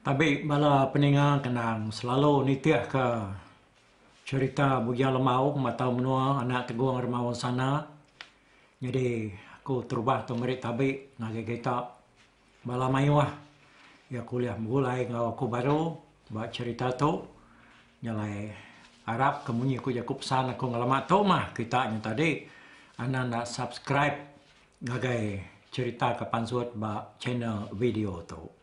Tapi bala peninga kenang selalu nitiah ke cerita bujang lemau matau menua anak teguang remau sana. Jadi aku terubah tu merit tabi ngaji kita bala mayuah. Ya kuliah mulai ngau aku baru buat cerita tu. Nyalai Arab kemunyi aku jakup pesan aku ngalamat tu mah kita nya tadi anak nak subscribe ngagai cerita ke pansuat ba channel video tu.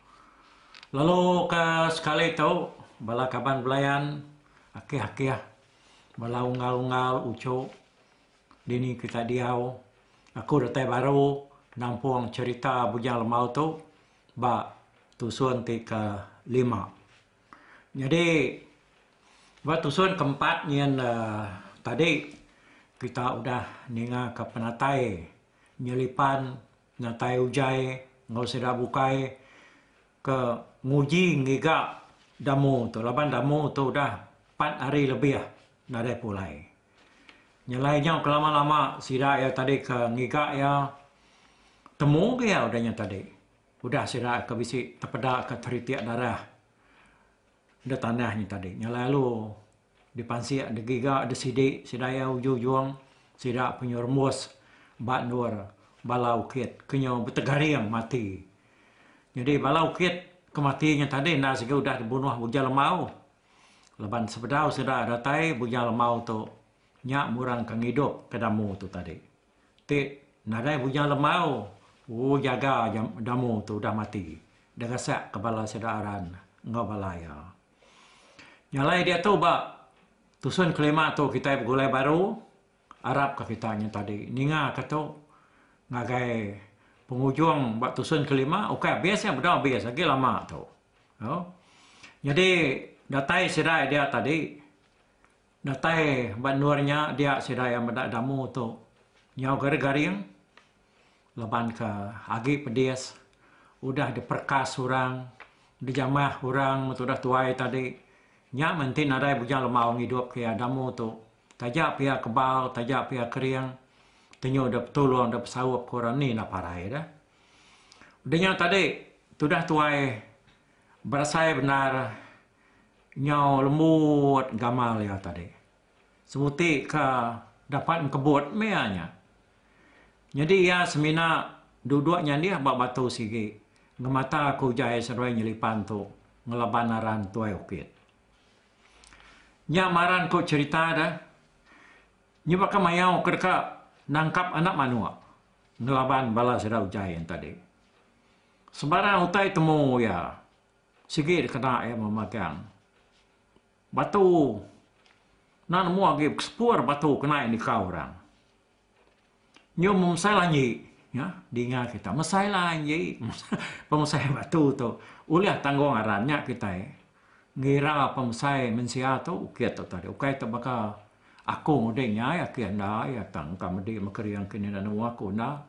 Lalu ke sekali tu, bala kaban belayan, akih-akih, bala ungal-ungal, ucu, dini kita diau, aku datai baru, nampung cerita bujang lemau tu, ba tusun ti ke lima. Jadi, ba tusun keempat yang uh, tadi, kita udah ninga ke penatai, nyelipan, natai ujai, ngau sedak bukai, ke nguji ngiga damu tu. Laban damu tu dah 4 hari lebih lah. Dah ada pulai. Nyalainya kelama-lama sira ya tadi ke ngiga ya. Temu ke ya udahnya tadi udah sira ke bisi terpeda ke teritiak darah. Ada tanahnya tadi nyalai lu. Di pansi ada giga ada sidik. Sidaya uju juang sira penyurmus bat nur balau kit. Kenyo betegari yang mati. Jadi balau kit kematiannya tadi nak segi sudah dibunuh bujang lemau. Leban sepedau sudah datai bujang lemau tu nyak murang kang hidup kedamu tu tadi. Ti nadai bujang lemau, oh jaga jam, damu tu dah mati. Dah gasak kepala sedaran ngau balaya. Nyalai dia tu ba tusun kelima tu kita gulai baru Arab ke kita tadi. Ninga kata ngagai penghujung buat tusun kelima, okey, biasa berdoa biasa, lagi lama tu. Oh. Jadi, datai sirai dia tadi, datai banurnya dia sirai yang berdak damu tu, nyau garing-garing, leban ke agi pedias, udah diperkas orang, dijamah orang, tu dah tuai tadi, nyak menti nadai bujang lemau hidup ke damu tu, tajak pihak kebal, tajak pihak kering, Tanya dah tolong dah pesawap korang ni nak parai dah. Dengan tadi, tu dah tuai berasai benar nyau lembut gamal ya tadi. Sebuti ke dapat kebut meanya. Jadi ya semina duduknya dia bak batu sigi. Ngemata aku jaya seruai nyelipan tu. Ngelaban aran tuai ukit. Nya maran ko cerita dah. Nyebaka mayau kerka nangkap anak manua. Ngelaban bala sedau jaya tadi. Sebarang utai temu ya. Sikit kena ya memagang. Batu. Nak nemu lagi sepur batu kena ini kau orang. Nyo memsai lanyi. Ya, diingat kita. Mesai lanyi. Pemesai batu tu. Uliah tanggung arannya kita ya. Ngira pemesai mensia tu. Ukit tu tadi. Ukit tu bakal aku ngudenya ya dah ya tang kamedi makriang kini dan aku na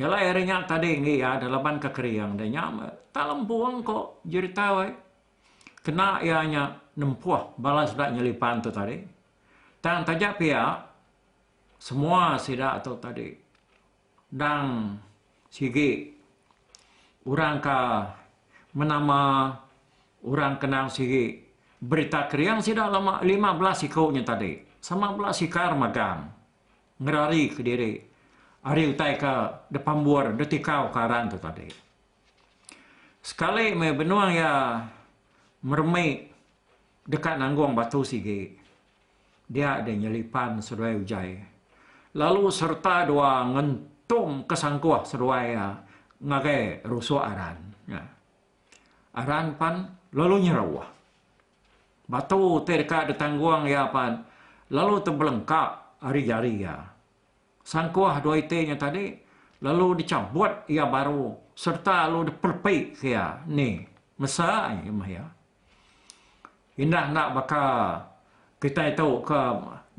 Gala erenya tadi ngi ya dalaban kekeriang dan nyam talam buang kok jadi kena ya nya nempuh balas dak nyelipan tu tadi. Tang tajak pia semua sida atau tadi. Dan sigi orang ka menama orang kenal sigi berita keriang sida lama 15 ikutnya tadi sama pula sikar magang. Ngerari ke diri. Ari utai ke depan buar, detikau karan tu tadi. Sekali me benuang ya mermai dekat nanggung batu sigi. Dia ada nyelipan seruai ujai. Lalu serta dua ngentung kesangkuah seruai ya ngagai rusuh aran. Ya. Aran pan lalu nyerawah. Batu terdekat detangguang ya pan lalu terbelengkak hari-hari ya. Sangkuah dua nya tadi, lalu dicabut ia baru, serta lalu diperpik ya. Ni, masa ya mah ya. Indah nak baka kita itu ke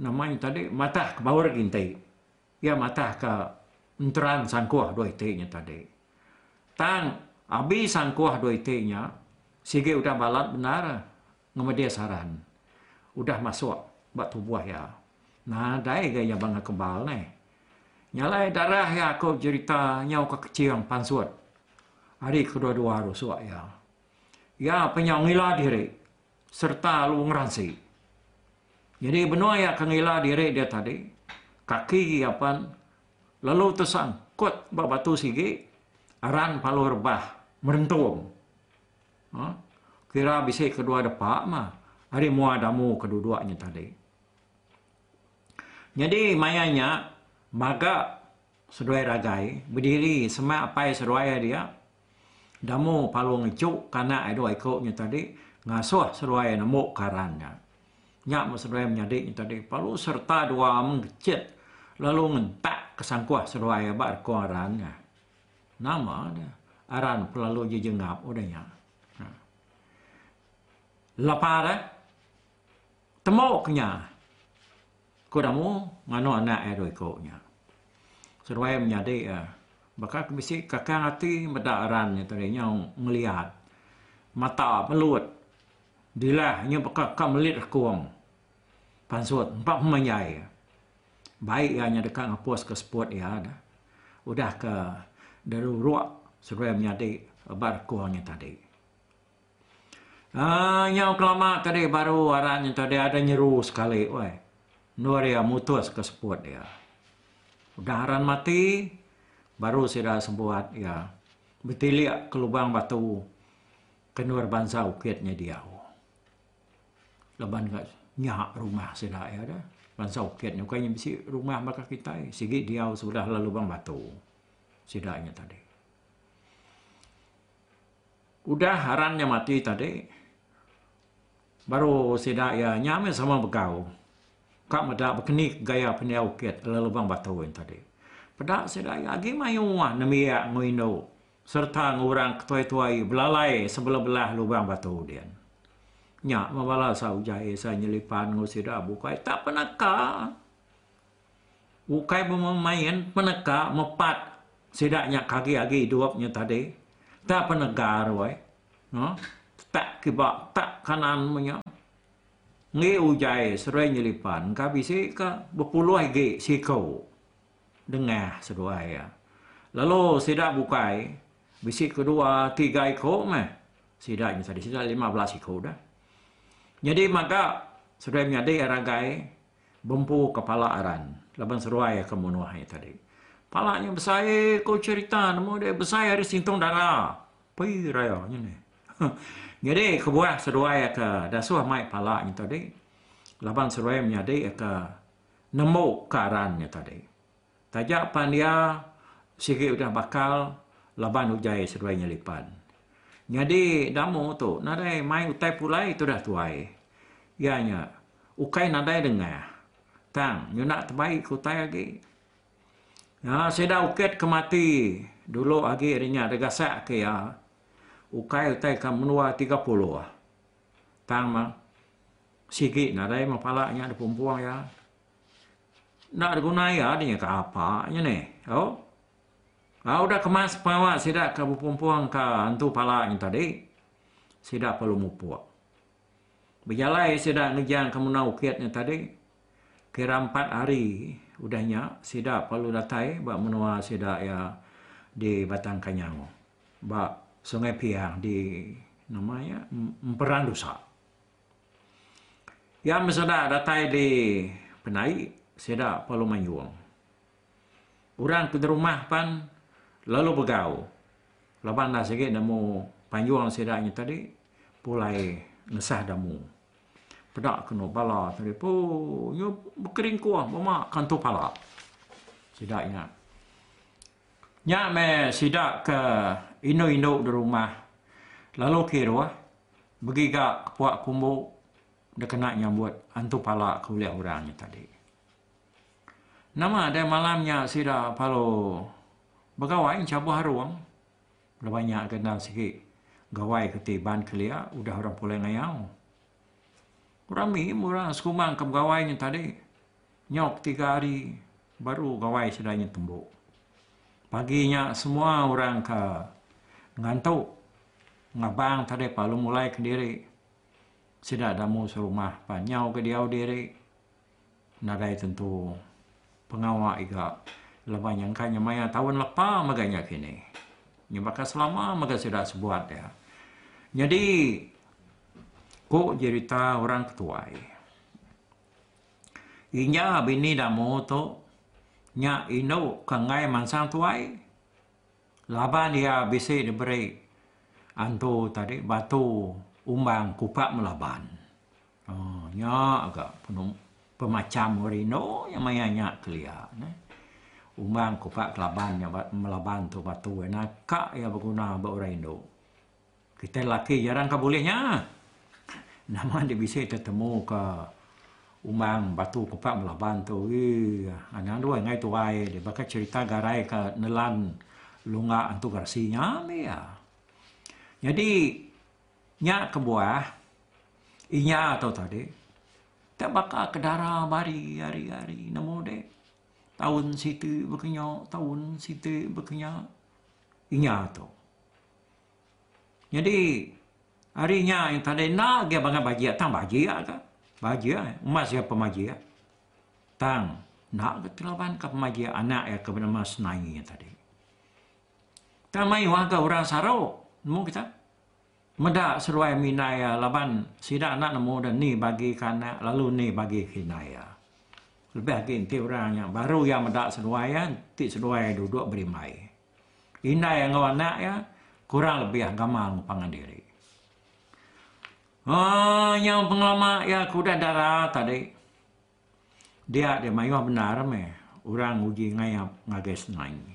namanya tadi mata ke bawah gintai. Ya mata ke enteran sangkuah dua nya tadi. Tang abi sangkuah dua nya, sige udah balat benar ngemedia saran. Udah masuk buat tubuh ya. Nah, dai gaya bang kebal ni. Nyalai darah ya aku cerita nyau ke kecil yang pansuat. Hari kedua-dua rusuk ya. Ya penyangila diri serta lu ngeransi. Jadi benua ya kengila diri dia tadi kaki apa lalu tersangkut batu sigi aran palu rebah merentung. Ha? Kira bisa kedua depak mah. Hari mua damu kedua-duanya tadi. Jadi mayanya maga seduai ragai berdiri semak apa seduai dia damu palu ngecuk karena ada ikutnya tadi ngasuh seruai nemu karannya. Nyak mau seruai menyadik tadi palu serta dua mengecit lalu ngentak kesangkuah seruai abad karannya. Nama dia aran pelalu jejengap udahnya. Ha. Eh? Temuknya. Kudamu ngano anak ada ikutnya. Seruai menyadik ya. Baka kebisi kakang hati medaran yang tadinya melihat mata melut dilah nya baka kam melit kuang pansut empat menyai baik ya nya dekat ngapus ke sport ya ada udah ke darurat sudah menyadi bar kuangnya tadi ah nya kelama tadi baru arahnya tadi ada nyeru sekali oi Nuria mutus ke sport ya. Udah haran mati baru saya dah sembuhat ya. Bertilik ke lubang batu kenuar bangsa ukitnya dia. Leban kat nyak rumah saya dah ya dah bangsa ukitnya. Kayaknya bisi rumah maka kita sigi dia sudah lalu lubang batu sidaknya tadi. Udah harannya mati tadi baru sidak ya nyame sama begau kak medak berkenik gaya pendiau ukit lalu lubang batu yang tadi Pedak sedaya agi mayuwa namia ngoino serta ngurang ketuai-tuai belalai sebelah-belah lubang batu dia. Nya mabala sa ujai sa nyelipan ngusida bukai tak penaka. Bukai bermain penaka mepat sidaknya kaki agi duapnya tadi. Tak penegar wai. No? Tak kiba tak kanan punya. Ngi ujai serai nyelipan kabisi ka berpuluh agi sikau dengar sedua ya. Lalu sidak bukai, bisik kedua tiga ekor meh. Sidaknya tadi, sidak lima belas ekor dah. Jadi maka sudah menyadari ragai bumpu kepala aran. Laban seruai munuahnya tadi. Palanya besar, kau cerita, namun dia besar hari sintung darah. Pergi raya, ni. Jadi kebuah seruai ke dasuah mai palanya tadi. Laban seruai menyadari ke nemu karannya tadi. Tajak pan dia sikit sudah bakal laban ujai seruai nyelipan. Jadi damu tu nadai mai utai pulai itu dah tuai. Ianya ukai nadai dengar. Tang, nyu nak terbaik utai lagi. Ya, saya dah uket ke mati. Dulu lagi adanya ada gasak ke ya. Ukai utai ke menua 30 ah. Tang mah. Sikit nadai mapalaknya ada perempuan ya nak guna ya dia ke apa nya ni oh ah udah kemas bawa sidak ke perempuan ke antu pala yang tadi sidak perlu mupu berjalan sidak ngejang kamu nak ukitnya tadi kira empat hari udahnya sidak perlu datai bak menua sidak ya di batang kanyang bak sungai piang di namanya Emperandusa. Ya, misalnya datai di penai, saya perlu mayuang. Orang ke rumah pan lalu begau. Lapan dah sikit nemu panjuang sedaknya tadi pulai ngesah damu. Pedak kena bala tadi pu nyu berkering kuah mama kantu pala. Sedaknya. Nya me sidak ke ino-ino di rumah. Lalu kira begiga puak kumbu dah kena nyambut antu pala kuliah orangnya tadi. Nama ada malamnya sida palo begawai cabu haruang. Dah banyak kena sikit gawai ketiban kelia udah orang pulai ngayau. Orang mi orang sekumang ke gawainya tadi. Nyok tiga hari baru gawai sedanya tembuk. Paginya semua orang ke ngantuk. Ngabang tadi palu mulai ke diri. Sidak damu serumah panyau ke diau diri. Nadai tentu pengawal iga lepas yang maya tahun lepas maganya kini ni bakal selama maga sudah sebuat ya Jadi, kok cerita orang ketuai. Inya bini dah mau tu, nya ino kangai mansang tuai. Laban dia bisa diberi antu tadi batu umbang kupak melaban. Oh, nya agak penuh pemacam rino yang mayanya kelia. Ne? Umbang kupak kelaban yang melaban tu batu. Nak kak ya berguna buat rino. Kita laki jarang kah bolehnya. Nama dia bisa tertemu ke umang batu kupak melaban tu. Eh, anak dua ngai tu ai dia bakal cerita garai ke nelan lunga antu garsinya ya. Jadi nya ke buah inya atau tadi tak bakal ke darah bari hari-hari namo de tahun situ berkenya tahun situ berkenya inya tu. Jadi harinya yang tadi nak dia bangat bagi tang bagi ke bagi emas siapa bagi tang nak ke telaban ke pemaji anak ya ke bernama Senai tadi. Tak mai warga orang Sarau, nemu kita. Meda seruai minaya laban sida anak nemu dan ni bagi kana lalu ni bagi hinaya. Lebih lagi inti orang yang baru yang meda seruai ya, ti seruai duduk berimai. Inai yang anak ya, kurang lebih agama ngupangan diri. Oh, yang pengalaman ya kuda darah tadi. Dia dia mayu benar me. Orang uji ngayap ngages naik.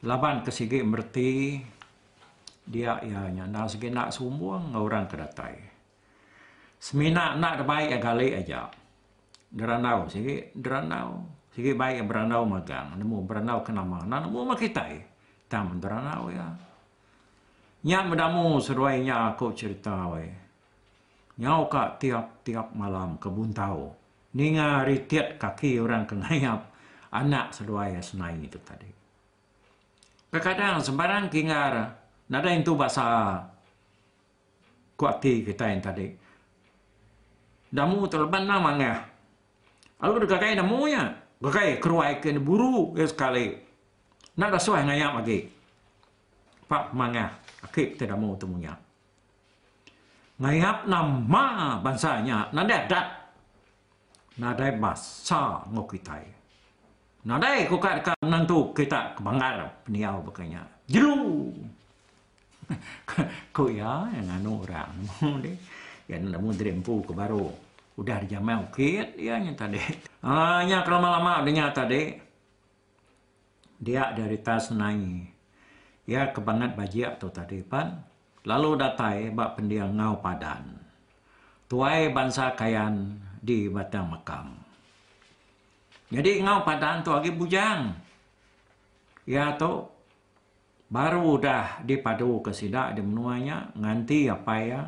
Laban kesigi merti dia ya nyanda segi nak sumbuang orang kedatai. Semina nak baik agali aja. Deranau sigi deranau sigi baik beranau magang. Nemu beranau kena mana nemu makitai. Tam deranau ya. Nya mendamu seruainya aku cerita we. Nyau ka tiap-tiap malam kebun tahu. Ninga ritiat kaki orang kengayap anak seruai senai itu tadi. Kadang-kadang sembarang kingar. Nada yang tu bahasa kuati kita yang tadi. Damu terleban nama ngah. Ada kakai damu ya. Kakai keruai ke buru ya sekali. Nada suai ngayap lagi. Pak mangah. Akib te damu temunya. Ngayap nama bansanya. Nada dat. Nada bahasa ngokitai. Nah, dai ko kat ka nantu kita kebangar peniau bekanya. Jeru. ko ya yang anu orang. Ya nak mun drempu ke baru. Udah dijamai ukit ya nya tadi. Ah nya lama-lama adanya tadi. Dia dari tas nai. Ya kebangat bajia tu tadi pan. Lalu datai bak pendiang ngau padan. Tuai bangsa kayan di batang makam. Jadi ngau padan tu lagi bujang. Ya tu baru dah dipadu ke sidak di menuanya nganti apa ya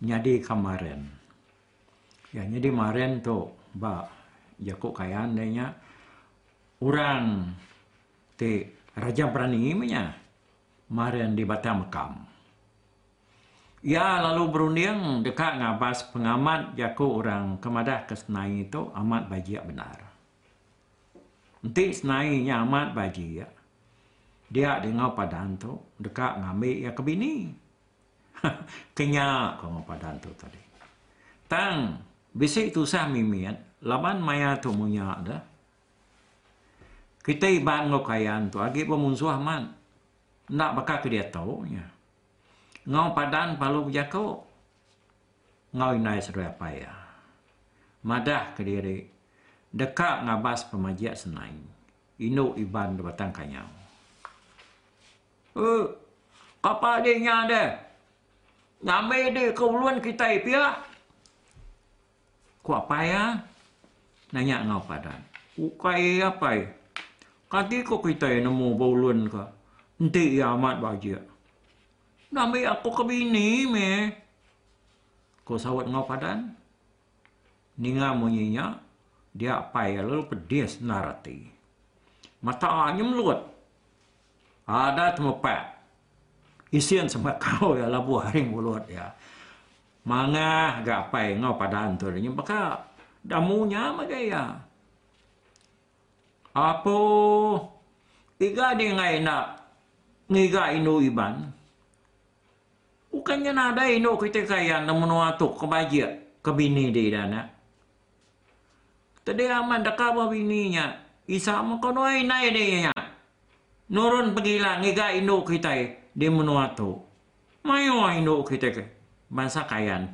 nyadi kemarin. Ya nyadi kemarin tu ba jakuk kayan denya orang ti raja berani punya kemarin di Batam Mekam. Ya lalu berunding dekat ngabas pengamat jakuk orang kemadah kesenai itu amat bajiak benar. Nanti senai nyamat bagi ya. Dia dengar padan tu dekat ngambil ya ke bini. Kenyak kau padan tu tadi. Tang bisik tu sah mimian laban maya tu munya ada. Kita iban ngau kayan tu agi pemunsuh man. Nak bakal ke dia tahu nya. Ngau padan palu jako. Ngau inai sedaya payah. Madah ke diri dekat ngabas pemajiak senai. Ino iban batang kanyau. Eh, apa dia nya ada? Nyame dia keuluan kita pia. Ku apa ya? Nanya ngau padan. Ukai apa ya? Kati ko kita nemu baulun ka. Nanti ya amat bahagia. Nami aku ke bini me. Ko sawat ngau padan. Ninga munyinya dia pai lalu pedis narati. Mata nyemlut. Ada tempat. Isian sama kau ya labu haring mulut ya. Manga gak pai ngau pada antur ni baka damunya magaya. Apa iga di ngai nak ngiga inu iban. Bukannya nada ino kita kaya namun waktu kebaja ke bini di dana. Tadi aman dah kabar bininya. Isa mo kono ay nai dia Nurun pergilah ngiga ino kita di menua tu. Mayo ino kita ke. Bangsa kayan.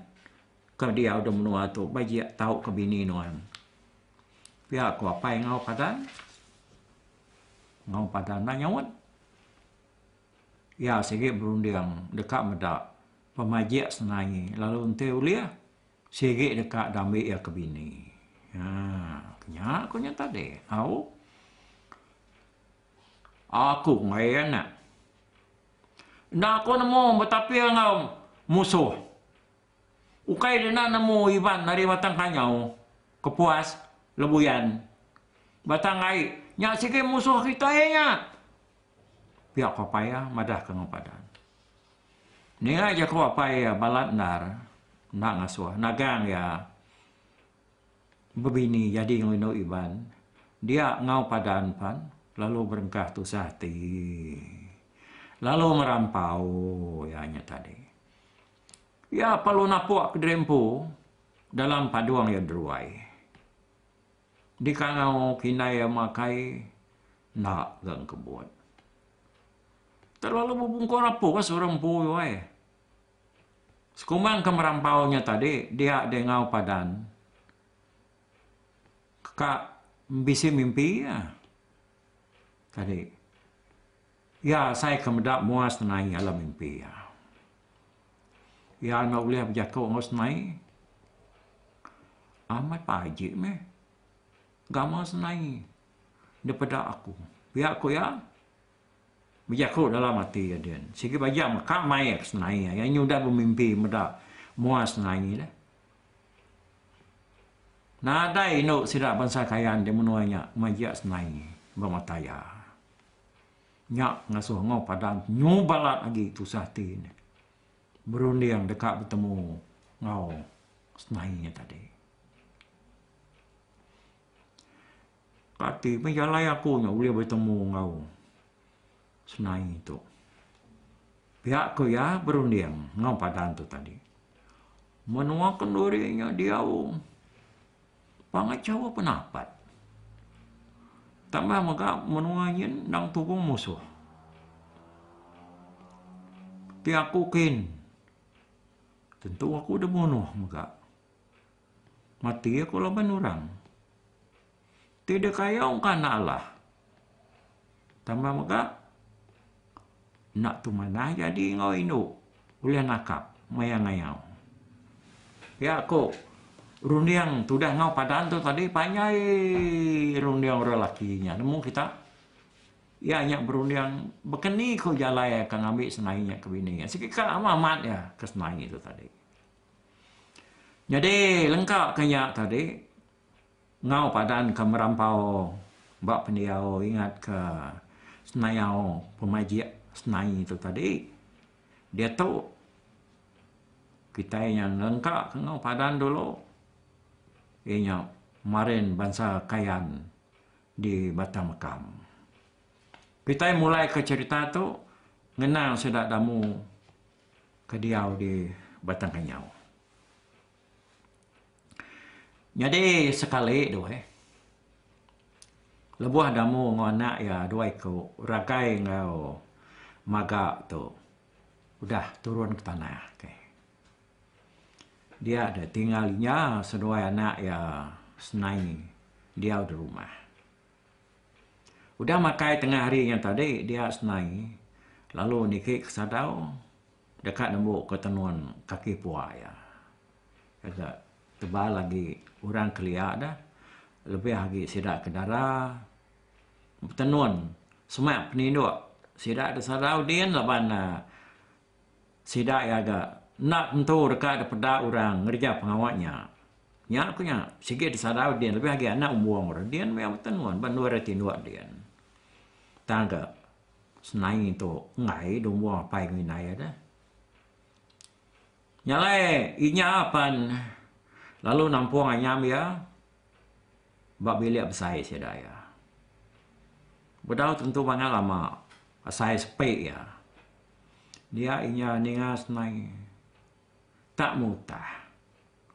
Ke dia udah menua tu. Bagi tahu ke bini nuan. Pihak ku apa yang ngau padan? Ngau padan nak nyawat. Ya, sikit berunding dekat medak pemajik senangi. Lalu ente ulia, sikit dekat damik ya ke bini. Ha, kenyak aku nyata deh. Tahu? Aku ngai nak. Nak aku nemu betapi ngau musuh. Ukai dia nak nemu Iban dari batang kanyau. Kepuas, lebuyan. Batang ngai. Nyak musuh kita ya nyak. Pihak papaya madah ke ngapadan. Ni aja ko papaya balat nar. Nak ngasuh. Nagang ya. Bebini jadi ngino Iban. Dia ngau padan pan lalu berengkah tu sati. Lalu merampau ya hanya tadi. Ya perlu napuk ke drempu dalam paduang yang deruai. Di kangau kinai yang makai nak gang kebuat. Terlalu bubungkor apa kan seorang puyo eh. Sekumang ke merampaunya tadi, dia dengau padan. Kak bisi mimpi ya tadi. Ya, saya kemedak muas naik alam mimpi. Ya, ya nak boleh berjaka ngos naik. Amat pagi me. Gama senai daripada aku. Biar aku ya. Berjaka dalam hati ya dia. Sikit bajak maka mai senai. Yang ini sudah bermimpi medak muas naik dah. Nada ino sidak bangsa kayan dia menuanya majak senai bermataya. Nyak ngasuh ngau padan nyubalat lagi tu sahti ni. Berunding dekat bertemu ngau senainya tadi. Kati menjalai aku nya boleh bertemu ngau senai itu pihak ku ya berunding ngau padan tu tadi. Menuakan durinya dia pangacawa penapat tambah maka menuanya nang tukung musuh. Tapi aku kin. Tentu aku dah bunuh maka. Mati aku lawan orang. Tidak kaya orang Allah. Tambah maka nak tu mana jadi ngau inu. Boleh nakap. Maya ngayau. Ya aku rundiang tu dah ngau padan tu tadi panjai rundiang orang lakinya. Namun kita ya nyak berundiang bekeni ko jalai akan ambil senainya ke bini. Sikit kan amat ya ke senai itu tadi. Jadi lengkap kenya tadi ngau padan ke merampau bak pendiau ingat ke senayau pemaji senai itu tadi dia tahu kita yang lengkap ngau padan dulu ianya marin bangsa kayan di Batam Mekam. Kita mulai ke cerita tu ngenang sudah damu ke diau di Batang Kanyau. Jadi sekali tu eh. Lebuah damu ngona ya dua ko ragai ngau maga tu. Udah turun ke tanah. Okay dia ada tinggalnya sedua anak ya senai dia di rumah. Udah makai tengah hari yang tadi dia senai. Lalu nikik kesadau dekat nembuk ketenuan kaki puah ya. Kata tebal lagi orang keliak dah. Lebih lagi sidak ke darah. Tenuan semak peninduk. Sidak ada sadau dia laban sidak ya agak nak tentu dekat daripada orang ngerja pengawatnya. Ya aku nya sikit disadau dia lebih lagi anak umbuang orang dia memang tenuan bandu ada tinduak dia. Tangga senai itu ngai dumbuang apa yang ini ada. Nyalai inya apan lalu nampuang anyam ya bab bilik besar saya daya. Bedau tentu banyak lama saya spek ya. Dia inya ninga senai. Tak mutah.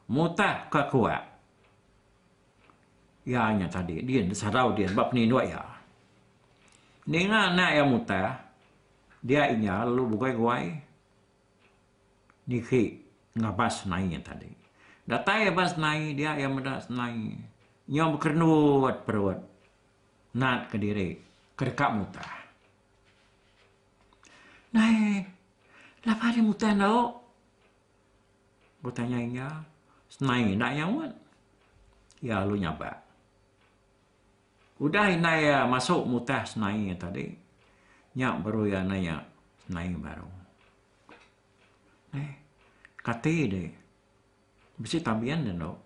Mutah ke kuat. Ya nya tadi. Dia sarau dia. Bap ni nuak ya. Ninga nak yang mutah. Dia inya lalu bukai guai. Niki ngabas senai yang tadi. Datai abas senai. Dia yang muda senai. Nyom kernut perut. Nat ke diri. Kedekap mutah. Nai, lapa dia mutan tau? Bertanya inya, senai nak yang wan? Ya, lu nyabak. Udah inai ya masuk mutah senai yang tadi. Nyak baru ya naya senai baru. Eh, kata dia. Bisa tabian dan tau.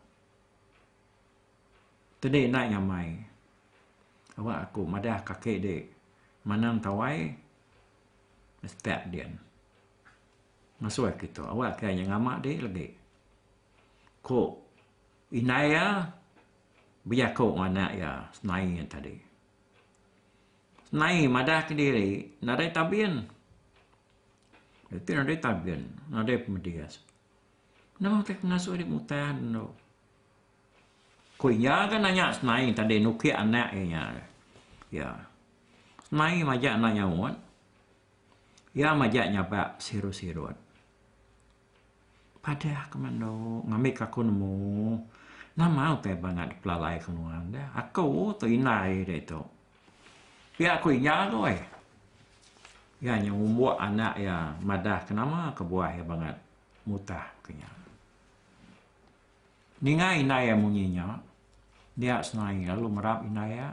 Tadi nak yang mai. Awak aku madah kakek dia. Manang tawai. Step dia. Masuk kita. Awak kaya yang amak dia lagi. Kok inaya biar kau anak ya senai yang tadi. Senai madah ke diri. Nadai tabian. Itu nadai tabian. Nadai pemedias. Nama tak ngasuh di mutan. No. Kau ya kan nanya senai tadi nuki anak ya. Ya. Senai majak anak yang Ya majak nyapa siru-siruan. Pada kemana ngambil aku nemu. Nama aku banget pelalai kenuan dah. Aku tu inai dia tu. Ya aku iya tu eh. Ya yang membuat anak ya madah kenapa kebuah ya banget mutah kenya. Ninga inai yang munyinya. Dia senai lalu merap inai ya.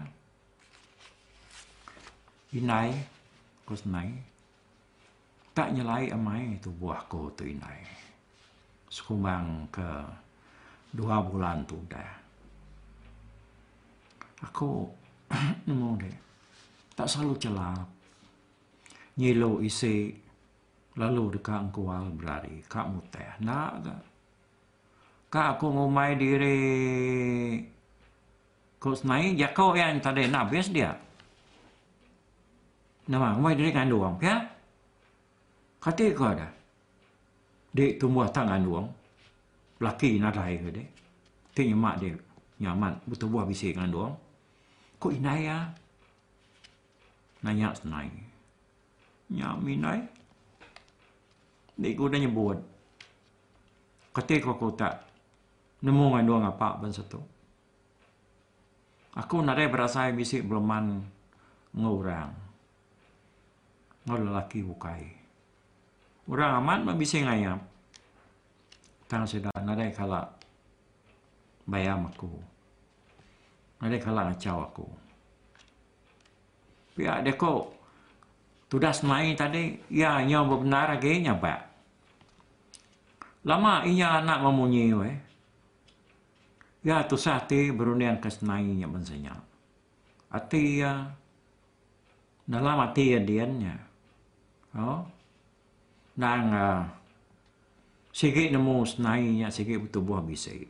Inai, aku senai tak nyelai amai tu buah ko tu inai. Sekumang ke dua bulan tu dah. Aku nemu deh. Tak selalu celap. Nyelo isi lalu dekat kual berlari. Kak muteh. Nak ke? Kak aku ngumai diri kau senai ya kau yang tadi nak bias dia. Nama ngumai diri kan doang. Ya? Kata kau ada. Dek tumbuh tangan uang. Laki nak ke dek. Tengok mak dia. Nyaman. Betul buah bisik dengan uang. Kok inai ya? Nanya senai. Nyak minai. Dek kau dah nyebut. Kata kau kau tak. Nemu dengan uang apa ban satu. Aku nak berasa bisik beleman ngurang. Ngau lelaki bukai. Orang amat mah bisa ngayap. Tang sudah nadai kala bayam aku. Nadai kala ngacau aku. Pihak dia kok tudas mai tadi ya nya benar lagi nya ba. Lama inya anak memunyi we. Ya tu sate berunian kesnai nya bensanya. Ati ya dalam hati ya diannya. Oh, nang uh, mo snai niya sige buto buah bisay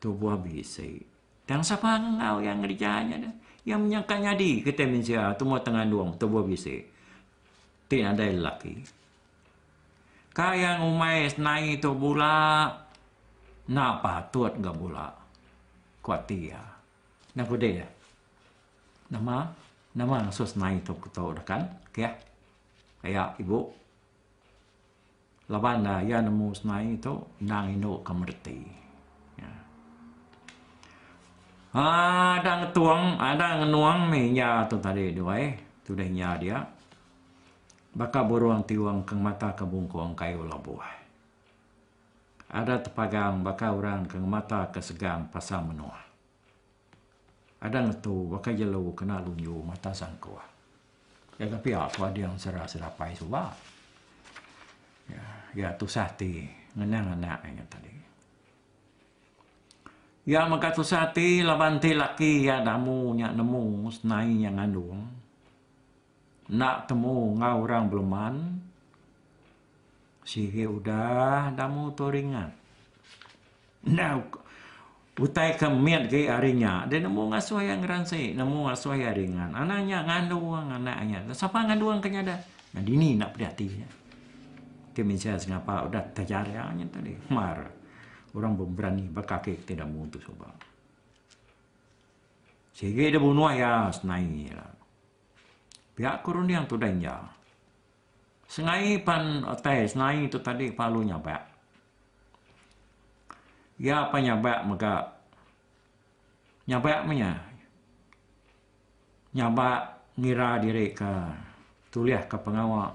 tu buah bisay tang sa pangaw yang ngerjanya dah yang menyangkanya di kita mensia tu mau tengah duang tu buah bisay tin ada laki kaya umay snai tu bula napa tuat ga bula kuatia na kude ya nama? Nama sos nai tu kuto kan? Kaya Kaya ibu, laban na yan ang mus na ito, nang ino kamerti. Ya. Ada tuang, ada nuang ni nya tu tadi dua tu dah nya dia. Baka buruang tiwang kang mata kabungkuang kayo labuh. Ada tepagang baka orang kang mata kesegang pasang menua. Ada ngetu baka jelo kena lunyu mata sangkuah. Ya tapi aku ada yang serah serapai suba. Ya, ya tu sati ngenang anak yang tadi. Ya maka tu sati laban ti laki ya damu nya nemu senai yang ngandung. Nak temu ngau orang beluman. Sihe udah damu tu ringan. Nah, Utai kemiat ke arinya. Dia nemu ngasuh yang ransi. Nemu ngasuh yang ringan. Anaknya nganduang anaknya. Siapa nganduang kenyada? Yang dini nak pedati. Kemensia sengapa udah terjarianya tadi. Mar. Orang berani berkaki tidak mau sebab. Sehingga dia bunuh ya senai lah. Pihak kurun yang tu dah ya. Sengai pan teh senai itu tadi palunya pak. Ya apa nyabak maka nyabak punya nyabak ngira diri ke tuliah ke pengawal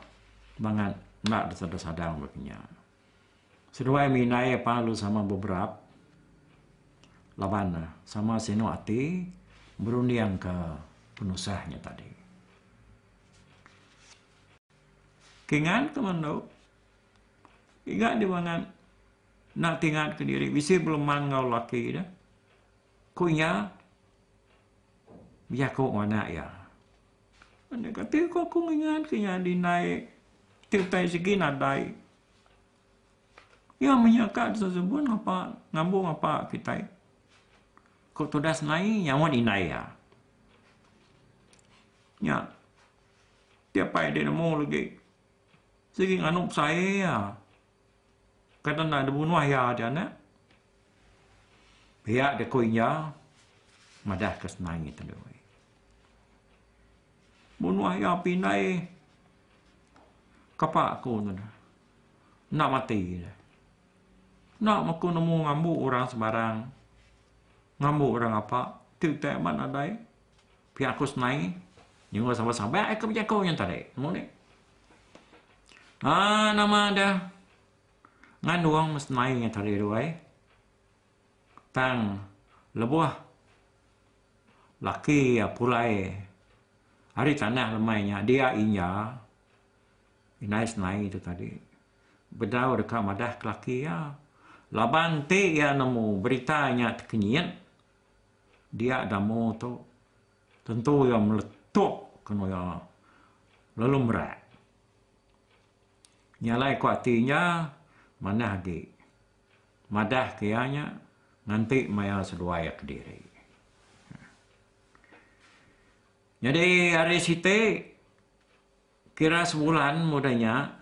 bangat nak dasar sadang begini. Sedua minai palu sama beberapa laban sama seno ati berundiang ke penusahnya tadi. Kingan ke mana? Ingat di mana nak tinggal ke diri. Bisa belum mangau laki dah. Kunya biar kau mana ya. Anda kata kau kau ingat kenya di naik tiutai segi nadai. Ya menyakat tersebut apa ngambung apa kita. Kau tu dah senai yang wan inai ya. Ya. Tiap pai dia nemu lagi. Segi nganup saya ya. Kata nak ada bunuh ya dia nak. Pihak dia kuinya madah ke senai itu dia. Bunuh ya pinai kapak aku tu dah. Nak mati dah. Nak aku nemu ngambu orang sembarang. Ngambu orang apa? Tak mana ada. Pihak aku senai. Yang orang sampai-sampai aku macam kau yang tadi. Mau ni? Ah, nama ada. Ngan uang mesti naik yang tadi dua. Tang lebuah. Laki ya pulai. Hari tanah lemainya dia inya. Inai senai itu tadi. Bedau dekat madah kelaki ya. Laban te ya nemu beritanya terkenyian. Dia ada tu. Tentu yang meletup kena ya. Lalu merak. Nyalai kuatinya mana lagi. Madah kianya nanti maya seluaya ke diri. Jadi hari siti kira sebulan mudanya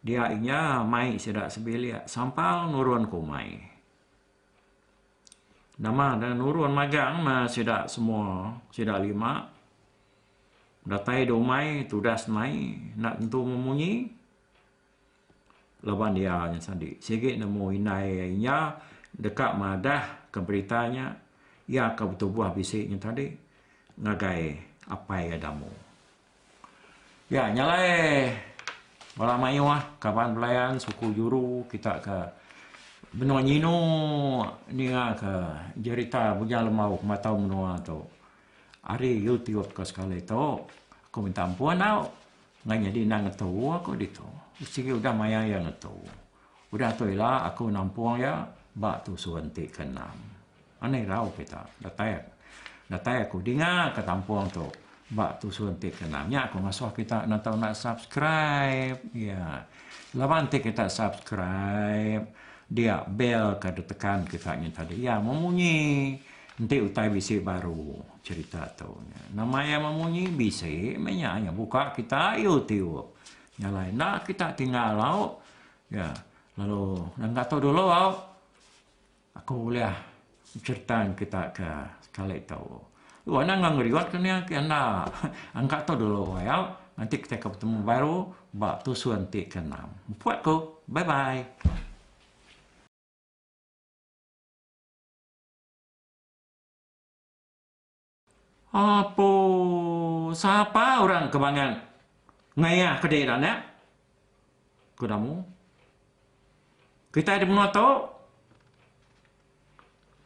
dia inya mai sedak sebelia sampal nurun ku mai. Nama dan nurun magang ma sedak semua sedak lima. Datai do mai tudas mai nak tentu memunyi. Lawan dia yang sandi. Sikit nemu inai inya dekat madah keberitanya ia ke betul buah bisiknya tadi ngagai apa yang adamu. Ya, nyalai Malam mayu ah, kapan pelayan suku juru kita ke benua nyino ni ah ke cerita punya lemau matau menua tu. Hari YouTube ke sekali tu, aku minta ampun tau. Ngai jadi nang tahu aku di tu. Sikit udah maya yang tahu. Udah tu lah aku nampung ya, bak tu suanti ke enam. Aneh rau kita, datai. Datai aku dengar ke tampung tu bak tu suruh tik kenamnya aku ngasuh kita nak tahu nak subscribe. Ya. Lawan tik kita subscribe dia bell kada tekan kita ni tadi. Ya memunyi. Nanti utai bisi baru cerita tu. Nama yang memunyi bisi menyanya. Buka kita YouTube nyalain nak kita tinggal lau ya lalu nak tahu dulu lau aku boleh cerita kita ke sekali tahu Wana ngang riwat kan ya kena angkat tu dulu ya. Nanti kita ketemu baru bak tu suanti ke enam. Buat ko. Bye bye. Apa siapa orang kebangan ngaya ke daerah nak? Kudamu. Kita ada menua tu.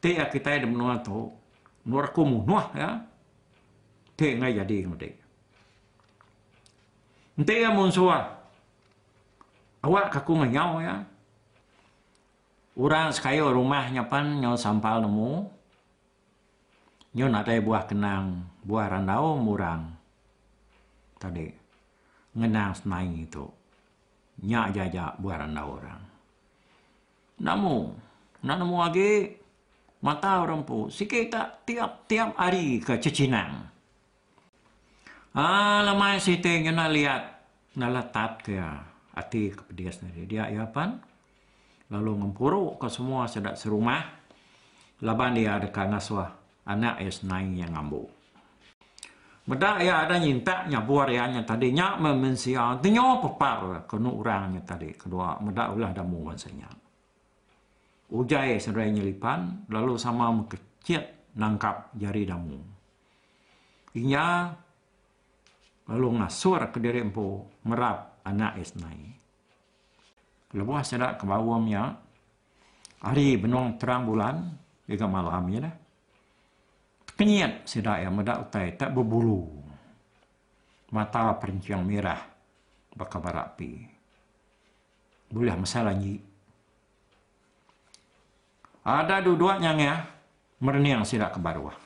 Tiada kita ada menua tu nuar kumu nuah ya te ngai jadi ngode nte ya mun suwa awak kaku nganyau ya Orang sekaya rumahnya pan nyau sampal nemu. Nyau nak buah kenang, buah randau murang. Tadi ngenang senai itu. Nyak jajak buah randau orang. Namu, nak nemu lagi mata orang pu sikit tak tiap-tiap hari ke cecinang. Ah, lama si tengok nak lihat nalatat ke ati kepedia sendiri. Dia ya lalu ngempuruk ke semua sedak serumah. Laban dia ada kangaswa anak es nai yang ngambu. Beda ya ada nyinta ya nya tadi nya memensia tinyo pepar ke orangnya tadi kedua beda ulah dah mu maksanya. Ujai serai nyelipan lalu sama mekecit nangkap jari damu. Inya lalu ngasur ke diri empu merap anak esnai. Lepas sedak ke bawahnya, hari benung terang bulan, juga malam ya dah. Kenyat sedak yang medak utai tak berbulu. Mata perinciang merah bakabar api. Boleh masalah ni. Ada dua-duanya ya, merniang sedak ke.